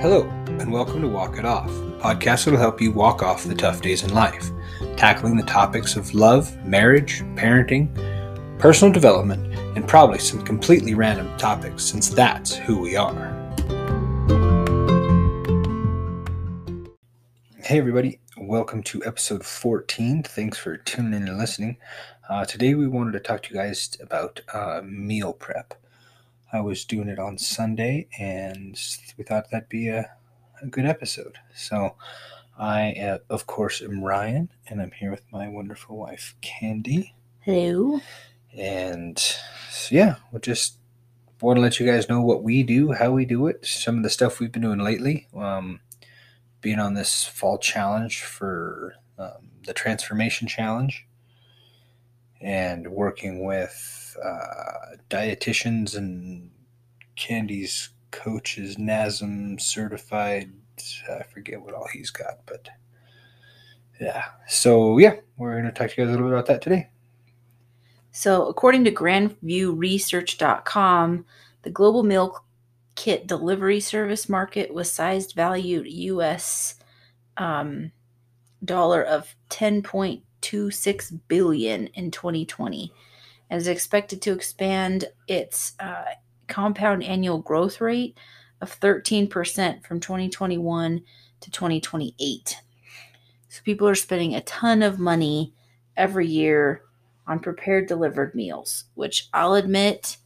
Hello, and welcome to Walk It Off, podcast that will help you walk off the tough days in life, tackling the topics of love, marriage, parenting, personal development, and probably some completely random topics since that's who we are. Hey, everybody, welcome to episode 14. Thanks for tuning in and listening. Uh, today, we wanted to talk to you guys about uh, meal prep. I was doing it on Sunday, and we thought that'd be a, a good episode. So, I, uh, of course, am Ryan, and I'm here with my wonderful wife, Candy. Hello. And so, yeah, we'll just want to let you guys know what we do, how we do it, some of the stuff we've been doing lately. Um, being on this fall challenge for um, the transformation challenge and working with uh, dietitians and Candy's coaches, NASM certified. I forget what all he's got, but yeah. So yeah, we're going to talk to you guys a little bit about that today. So, according to grandviewresearch.com, the global meal kit delivery service market was sized valued US um, dollar of 10.26 billion in 2020 and is expected to expand its uh, compound annual growth rate of 13% from 2021 to 2028. So people are spending a ton of money every year on prepared delivered meals, which I'll admit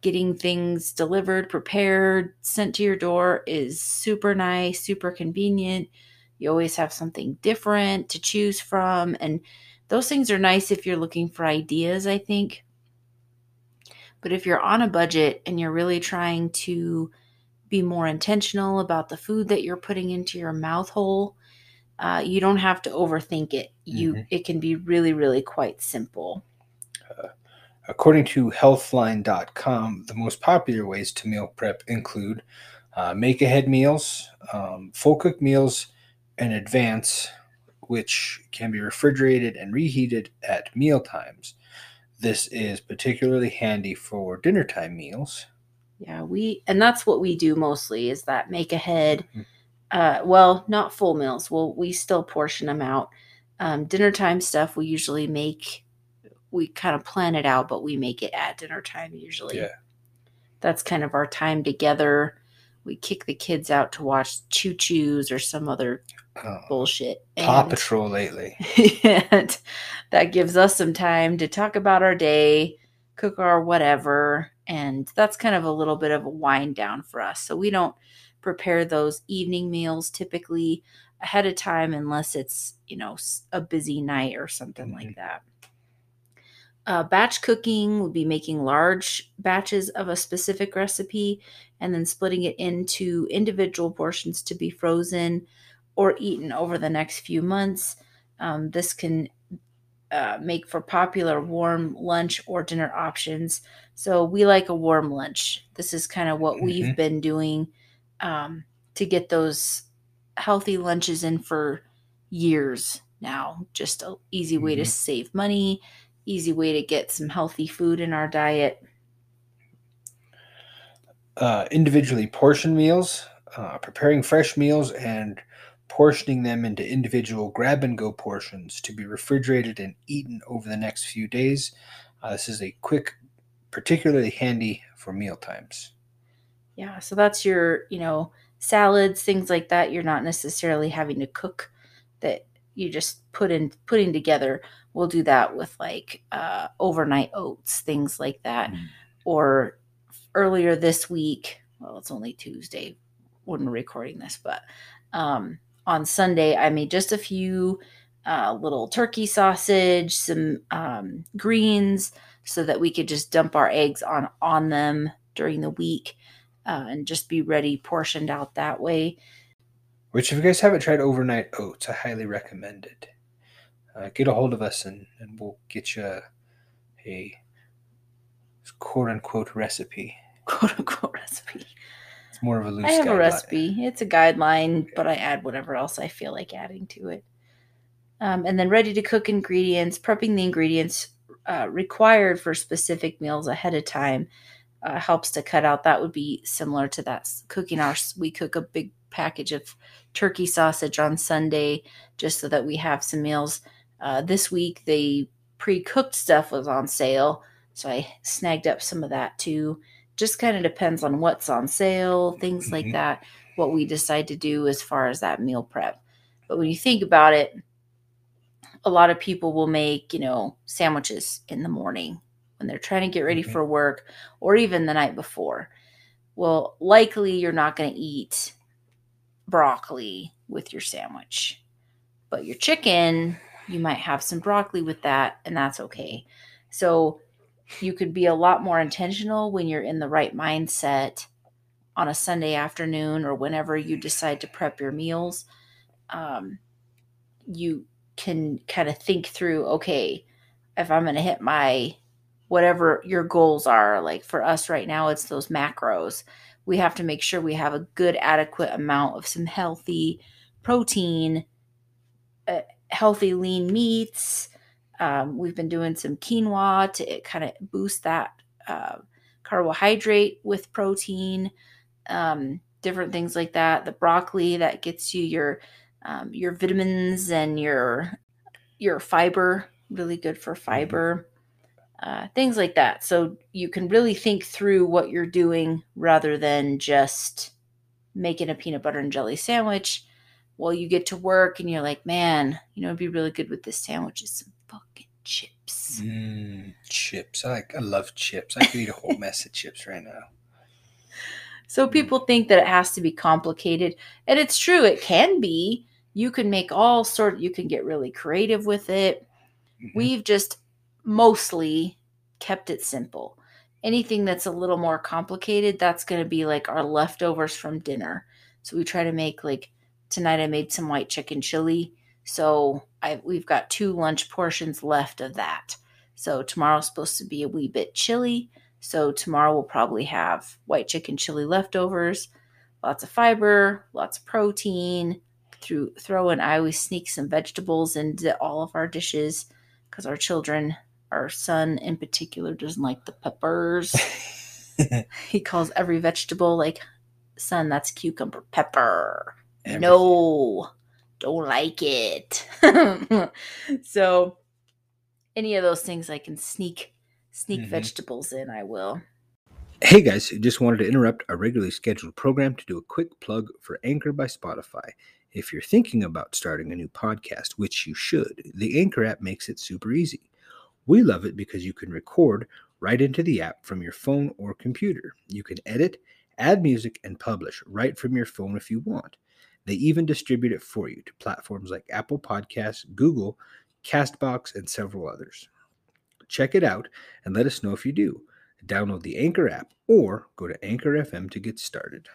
getting things delivered, prepared, sent to your door is super nice, super convenient. You always have something different to choose from and those things are nice if you're looking for ideas, I think. But if you're on a budget and you're really trying to be more intentional about the food that you're putting into your mouth hole, uh, you don't have to overthink it. You mm-hmm. it can be really, really quite simple. Uh, according to Healthline.com, the most popular ways to meal prep include uh, make ahead meals, um, full cook meals in advance, which can be refrigerated and reheated at meal times. This is particularly handy for dinner time meals. Yeah, we and that's what we do mostly is that make ahead. Mm-hmm. Uh, well, not full meals. Well, we still portion them out. Um, dinner time stuff we usually make. We kind of plan it out, but we make it at dinner time usually. Yeah, that's kind of our time together. We kick the kids out to watch Choo Choos or some other oh, bullshit. Paw and, Patrol lately. and that gives us some time to talk about our day, cook our whatever. And that's kind of a little bit of a wind down for us. So we don't prepare those evening meals typically ahead of time unless it's, you know, a busy night or something mm-hmm. like that. Uh, batch cooking would be making large batches of a specific recipe and then splitting it into individual portions to be frozen or eaten over the next few months. Um, this can uh, make for popular warm lunch or dinner options. So we like a warm lunch. This is kind of what mm-hmm. we've been doing um, to get those healthy lunches in for years now. Just an easy way mm-hmm. to save money, easy way to get some healthy food in our diet. Uh, individually portioned meals, uh, preparing fresh meals, and portioning them into individual grab and go portions to be refrigerated and eaten over the next few days. Uh, this is a quick, particularly handy for meal times. Yeah, so that's your, you know, salads, things like that. You're not necessarily having to cook that you just put in putting together. We'll do that with like uh, overnight oats, things like that. Mm. Or earlier this week, well, it's only Tuesday when we're recording this, but um, on Sunday, I made just a few uh, little turkey sausage, some um, greens, so that we could just dump our eggs on on them during the week uh, and just be ready portioned out that way. Which, if you guys haven't tried overnight oats, I highly recommend it. Uh, get a hold of us and, and we'll get you a, a quote unquote recipe. Quote unquote recipe It's more of a loose. I have guideline. a recipe. It's a guideline, but I add whatever else I feel like adding to it. Um, and then ready to cook ingredients, prepping the ingredients uh, required for specific meals ahead of time uh, helps to cut out. That would be similar to that cooking our. We cook a big package of turkey sausage on Sunday just so that we have some meals. Uh, this week, the pre cooked stuff was on sale. So I snagged up some of that too. Just kind of depends on what's on sale, things like Mhm. that, what we decide to do as far as that meal prep. But when you think about it, a lot of people will make, you know, sandwiches in the morning when they're trying to get ready Mhm. for work or even the night before. Well, likely you're not going to eat broccoli with your sandwich. But your chicken, you might have some broccoli with that, and that's okay. So you could be a lot more intentional when you're in the right mindset on a Sunday afternoon or whenever you decide to prep your meals. Um, you can kind of think through okay, if I'm going to hit my whatever your goals are, like for us right now, it's those macros. We have to make sure we have a good, adequate amount of some healthy protein, healthy lean meats. Um, we've been doing some quinoa to kind of boost that uh, carbohydrate with protein, um, different things like that. The broccoli that gets you your um, your vitamins and your your fiber, really good for fiber. Uh, things like that. So you can really think through what you're doing rather than just making a peanut butter and jelly sandwich. Well, you get to work and you're like, man, you know, it'd be really good with this sandwich is some fucking chips. Mm, chips. I like. I love chips. I could eat a whole mess of chips right now. So people think that it has to be complicated, and it's true. It can be. You can make all sort. You can get really creative with it. Mhm. We've just mostly kept it simple. Anything that's a little more complicated, that's going to be like our leftovers from dinner. So we try to make like tonight. I made some white chicken chili, so I we've got two lunch portions left of that. So tomorrow's supposed to be a wee bit chilly. So tomorrow we'll probably have white chicken chili leftovers, lots of fiber, lots of protein. Through throw in, I always sneak some vegetables into all of our dishes because our children, our son in particular, doesn't like the peppers. he calls every vegetable like, "Son, that's cucumber pepper." Everything. No, don't like it. so, any of those things I can sneak sneak Mhm. vegetables in, I will. Hey guys, just wanted to interrupt our regularly scheduled program to do a quick plug for Anchor by Spotify. If you're thinking about starting a new podcast, which you should, the Anchor app makes it super easy. We love it because you can record right into the app from your phone or computer. You can edit, add music, and publish right from your phone if you want. They even distribute it for you to platforms like Apple Podcasts, Google, Castbox, and several others. Check it out and let us know if you do. Download the Anchor app or go to Anchor FM to get started.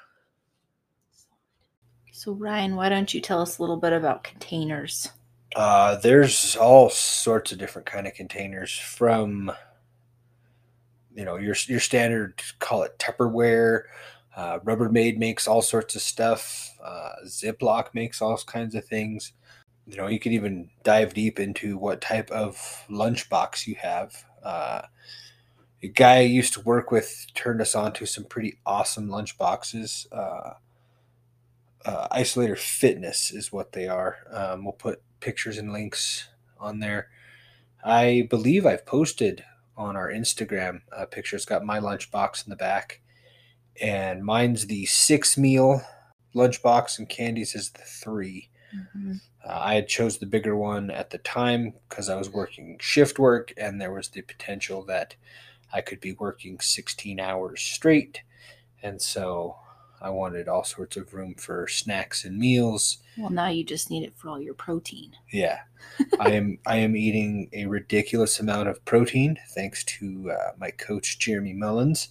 So, Ryan, why don't you tell us a little bit about containers? Uh, there's all sorts of different kind of containers from you know your your standard call it Tupperware. Uh, Rubbermaid makes all sorts of stuff. Uh, Ziploc makes all kinds of things. You know, you could even dive deep into what type of lunchbox you have. Uh, a guy I used to work with turned us on to some pretty awesome lunchboxes. Uh, uh, Isolator Fitness is what they are. Um, we'll put pictures and links on there. I believe I've posted on our Instagram a picture. It's got my lunchbox in the back, and mine's the six meal lunchbox, and Candy's is the three. Uh, I had chose the bigger one at the time because I was working shift work, and there was the potential that I could be working 16 hours straight, and so I wanted all sorts of room for snacks and meals. Well, now you just need it for all your protein. Yeah, I am. I am eating a ridiculous amount of protein thanks to uh, my coach Jeremy Mullins,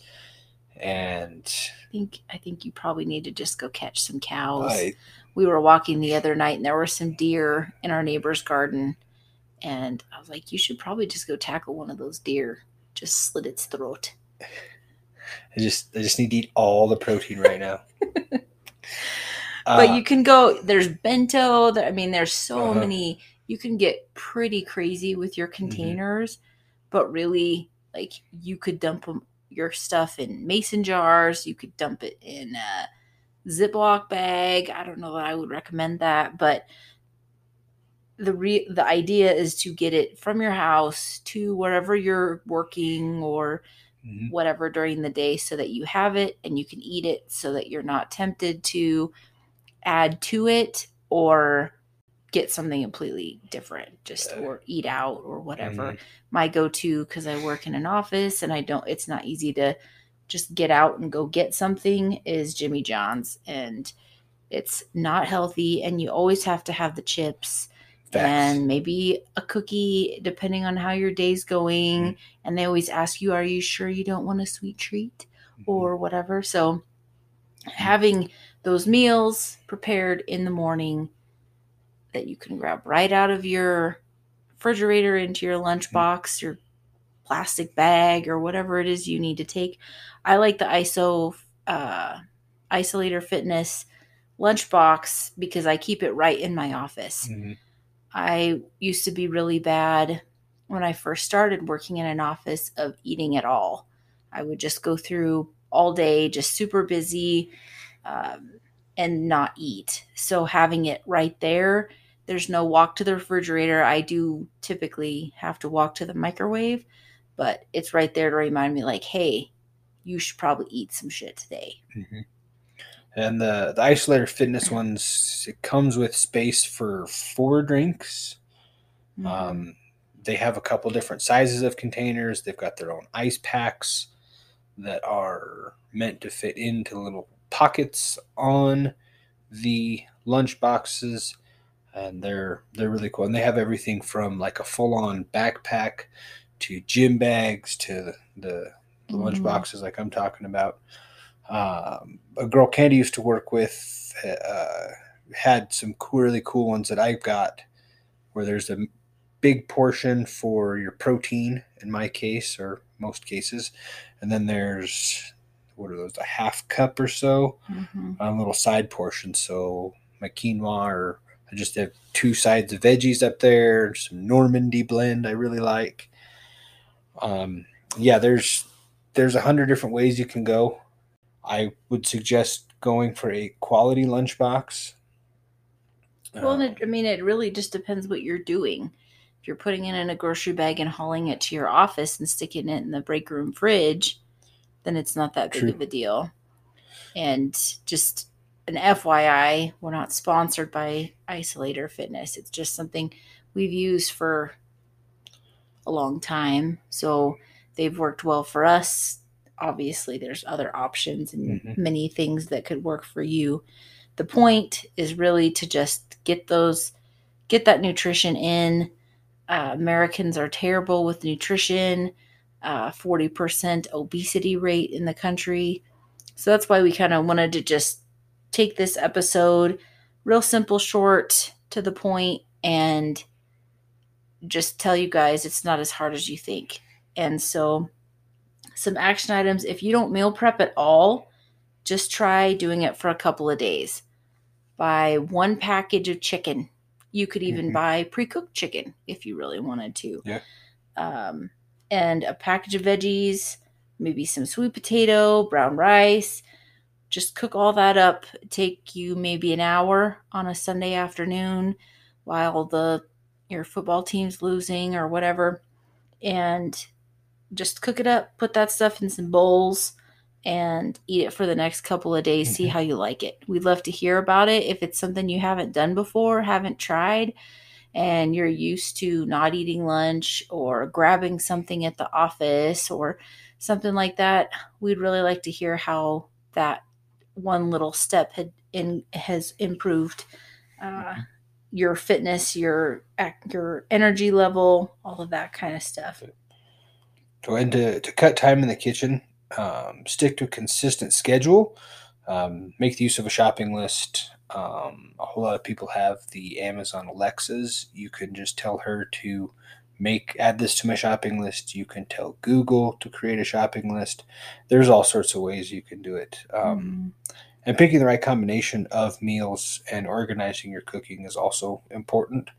and I think I think you probably need to just go catch some cows. I we were walking the other night and there were some deer in our neighbor's garden and i was like you should probably just go tackle one of those deer just slit its throat I just I just need to eat all the protein right now. but Uh, you can go there's bento there, i mean there's so Uh-huh. many you can get pretty crazy with your containers but really like you could dump 'em- your stuff in mason jars you could dump it in a Ziploc bag. I don't know that I would recommend that, but the re- the idea is to get it from your house to wherever you're working or Mhm. whatever during the day so that you have it and you can eat it so that you're not tempted to add to it or get something completely different just or eat out or whatever Mhm. my go-to because i work in an office and i don't it's not easy to just get out and go get something is jimmy john's and it's not healthy and you always have to have the chips Facts. and maybe a cookie depending on how your day's going Mhm. and they always ask you are you sure you don't want a sweet treat or whatever so having those meals prepared in the morning that you can grab right out of your refrigerator into your lunchbox your plastic bag or whatever it is you need to take i like the iso uh, isolator fitness lunchbox because i keep it right in my office Mhm. I used to be really bad when I first started working in an office of eating at all. I would just go through all day, just super busy, um, and not eat. So having it right there, there's no walk to the refrigerator. I do typically have to walk to the microwave, but it's right there to remind me, like, hey, you should probably eat some shit today. Mhm. And the the isolator fitness ones, it comes with space for four drinks. Mm-hmm. Um, they have a couple different sizes of containers. They've got their own ice packs that are meant to fit into little pockets on the lunch boxes, and they're they're really cool. And they have everything from like a full on backpack to gym bags to the, the lunch Mhm. boxes like I'm talking about. Um, a girl Candy used to work with uh, had some cool, really cool ones that I've got where there's a big portion for your protein in my case or most cases and then there's what are those a half cup or so Mhm. on a little side portion so my quinoa or i just have two sides of veggies up there some normandy blend i really like um, yeah there's there's a hundred different ways you can go i would suggest going for a quality lunchbox Well, Um, it, I mean, it really just depends what you're doing. If you're putting it in a grocery bag and hauling it to your office and sticking it in the break room fridge, then it's not that big True. of a deal. And just an FYI, we're not sponsored by Isolator Fitness. It's just something we've used for a long time. So they've worked well for us. Obviously, there's other options and Mhm. many things that could work for you. The point is really to just get those, get that nutrition in. Uh, Americans are terrible with nutrition. Uh, 40% obesity rate in the country. So that's why we kind of wanted to just take this episode real simple, short, to the point, and just tell you guys it's not as hard as you think. And so, some action items if you don't meal prep at all, just try doing it for a couple of days. Buy one package of chicken. You could even Mhm. buy pre cooked chicken if you really wanted to. Yeah. Um, and a package of veggies, maybe some sweet potato, brown rice. Just cook all that up. Take you maybe an hour on a Sunday afternoon while the your football team's losing or whatever, and just cook it up. Put that stuff in some bowls and eat it for the next couple of days. See Mhm. how you like it. We'd love to hear about it. If it's something you haven't done before, haven't tried, and you're used to not eating lunch or grabbing something at the office or something like that, we'd really like to hear how that one little step had in has improved uh, your fitness, your your energy level, all of that kind of stuff. So, and to, to cut time in the kitchen, um, stick to a consistent schedule, um, make the use of a shopping list. Um, a whole lot of people have the Amazon Alexas. You can just tell her to make add this to my shopping list. You can tell Google to create a shopping list. There's all sorts of ways you can do it. Um, and picking the right combination of meals and organizing your cooking is also important.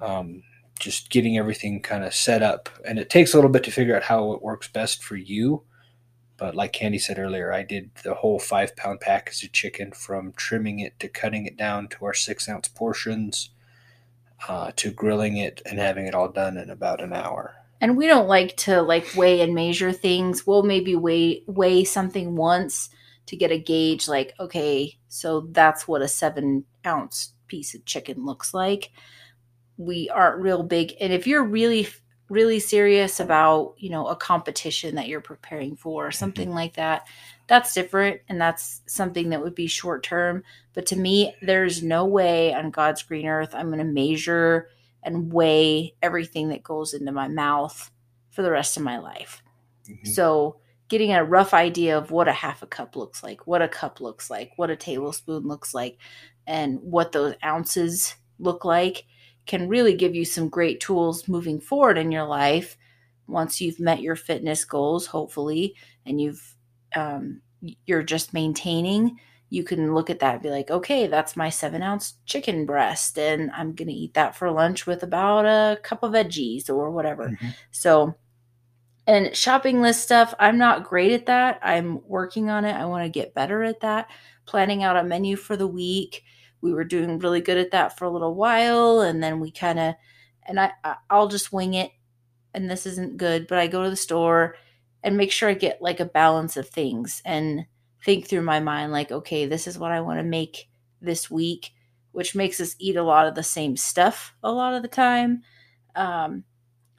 Um, just getting everything kind of set up, and it takes a little bit to figure out how it works best for you. But like Candy said earlier, I did the whole five pound package of chicken from trimming it to cutting it down to our six ounce portions uh, to grilling it and having it all done in about an hour. And we don't like to like weigh and measure things. We'll maybe weigh weigh something once to get a gauge like, okay, so that's what a seven ounce piece of chicken looks like. We aren't real big. And if you're really really serious about you know a competition that you're preparing for or something mm-hmm. like that that's different and that's something that would be short term but to me there's no way on god's green earth i'm going to measure and weigh everything that goes into my mouth for the rest of my life mm-hmm. so getting a rough idea of what a half a cup looks like what a cup looks like what a tablespoon looks like and what those ounces look like can really give you some great tools moving forward in your life once you've met your fitness goals hopefully and you've um, you're just maintaining you can look at that and be like okay that's my seven ounce chicken breast and i'm gonna eat that for lunch with about a cup of veggies or whatever. Mm-hmm. so and shopping list stuff i'm not great at that. I'm working on it. I want to get better at that. Planning out a menu for the week we were doing really good at that for a little while and then we kind of and I I'll just wing it and this isn't good but I go to the store and make sure I get like a balance of things and think through my mind like okay this is what I want to make this week which makes us eat a lot of the same stuff a lot of the time um,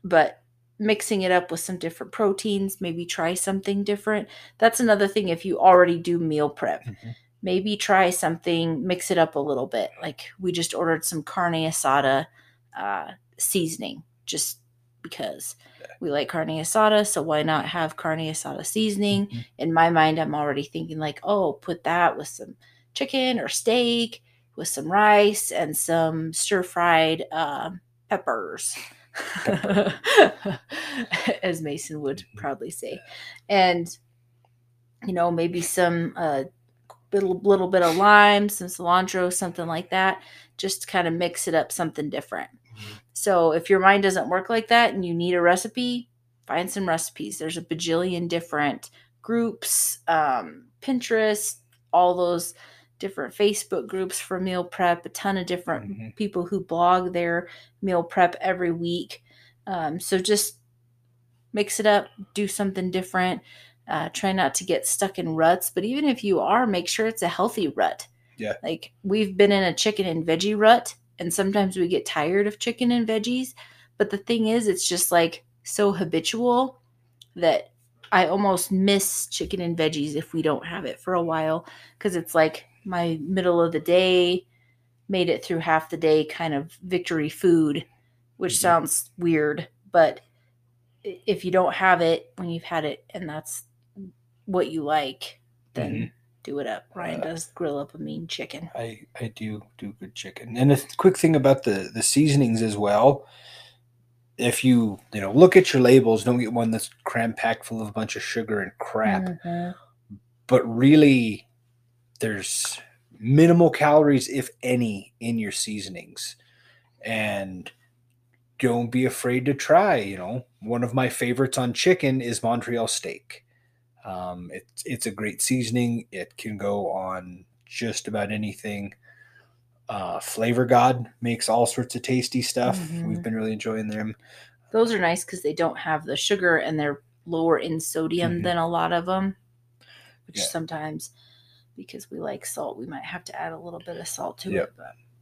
but mixing it up with some different proteins maybe try something different. That's another thing if you already do meal prep. Mm-hmm maybe try something, mix it up a little bit. Like we just ordered some carne asada uh, seasoning just because we like carne asada. So why not have carne asada seasoning? Mm-hmm. In my mind, I'm already thinking like, oh, put that with some chicken or steak with some rice and some stir fried uh, peppers. As Mason would mm-hmm. proudly say. And, you know, maybe some uh, little, little bit of lime, some cilantro, something like that, just to kind of mix it up something different. Mm-hmm. So if your mind doesn't work like that and you need a recipe, find some recipes. There's a bajillion different groups, um, Pinterest, all those different Facebook groups for meal prep, a ton of different mm-hmm. people who blog their meal prep every week. Um, so just mix it up, do something different. Uh, try not to get stuck in ruts, but even if you are, make sure it's a healthy rut. Yeah. Like we've been in a chicken and veggie rut, and sometimes we get tired of chicken and veggies. But the thing is, it's just like so habitual that I almost miss chicken and veggies if we don't have it for a while because it's like my middle of the day, made it through half the day kind of victory food, which mm-hmm. sounds weird, but if you don't have it when you've had it and that's what you like, then mm-hmm. do it up. Ryan uh, does grill up a mean chicken. I I do do good chicken. And a quick thing about the the seasonings as well. If you you know look at your labels, don't get one that's cram packed full of a bunch of sugar and crap. Mm-hmm. But really, there's minimal calories, if any, in your seasonings, and don't be afraid to try. You know, one of my favorites on chicken is Montreal steak. Um, it's it's a great seasoning. It can go on just about anything. Uh, Flavor God makes all sorts of tasty stuff. Mm-hmm. We've been really enjoying them. Those are nice because they don't have the sugar and they're lower in sodium mm-hmm. than a lot of them. Which yeah. sometimes, because we like salt, we might have to add a little bit of salt to yep.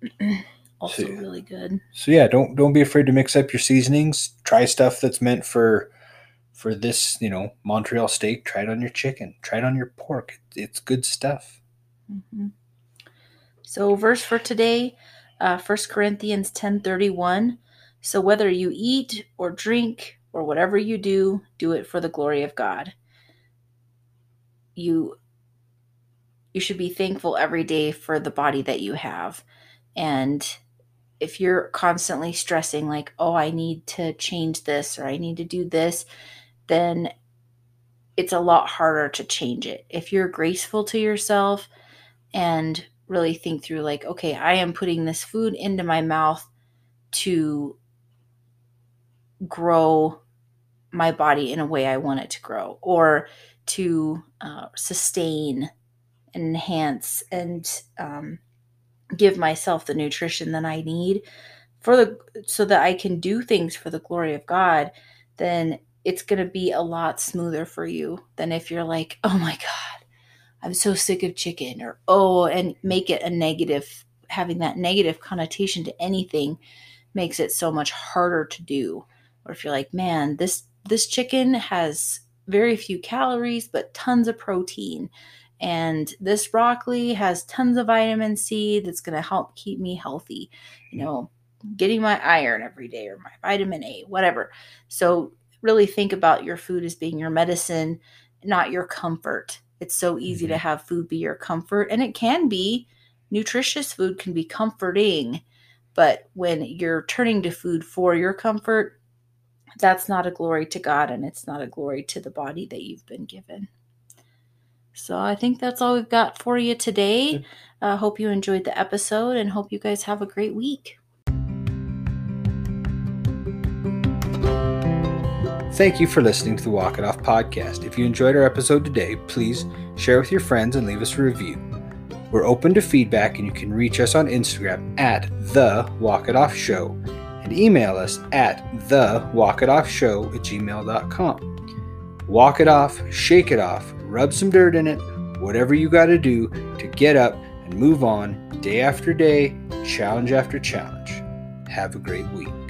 it. But also so, really good. So yeah, don't don't be afraid to mix up your seasonings. Try stuff that's meant for for this, you know, Montreal steak, try it on your chicken, try it on your pork. It's good stuff. Mm-hmm. So, verse for today, uh, 1 Corinthians 10:31. So whether you eat or drink or whatever you do, do it for the glory of God. You you should be thankful every day for the body that you have. And if you're constantly stressing like, "Oh, I need to change this or I need to do this," then it's a lot harder to change it. If you're graceful to yourself and really think through, like, okay, I am putting this food into my mouth to grow my body in a way I want it to grow, or to uh, sustain enhance and um, give myself the nutrition that I need for the so that I can do things for the glory of God, then it's going to be a lot smoother for you than if you're like, "Oh my god, I'm so sick of chicken," or "Oh," and make it a negative having that negative connotation to anything makes it so much harder to do. Or if you're like, "Man, this this chicken has very few calories but tons of protein." And this broccoli has tons of vitamin C that's going to help keep me healthy. You know, getting my iron every day or my vitamin A, whatever. So, really think about your food as being your medicine, not your comfort. It's so easy mm-hmm. to have food be your comfort, and it can be. Nutritious food can be comforting, but when you're turning to food for your comfort, that's not a glory to God and it's not a glory to the body that you've been given. So I think that's all we've got for you today. I uh, hope you enjoyed the episode and hope you guys have a great week. Thank you for listening to the Walk It Off podcast. If you enjoyed our episode today, please share with your friends and leave us a review. We're open to feedback and you can reach us on Instagram at the Walk It Off Show and email us at the Walk It Off Show at gmail.com. Walk it off, shake it off, rub some dirt in it, whatever you got to do to get up and move on day after day, challenge after challenge. Have a great week.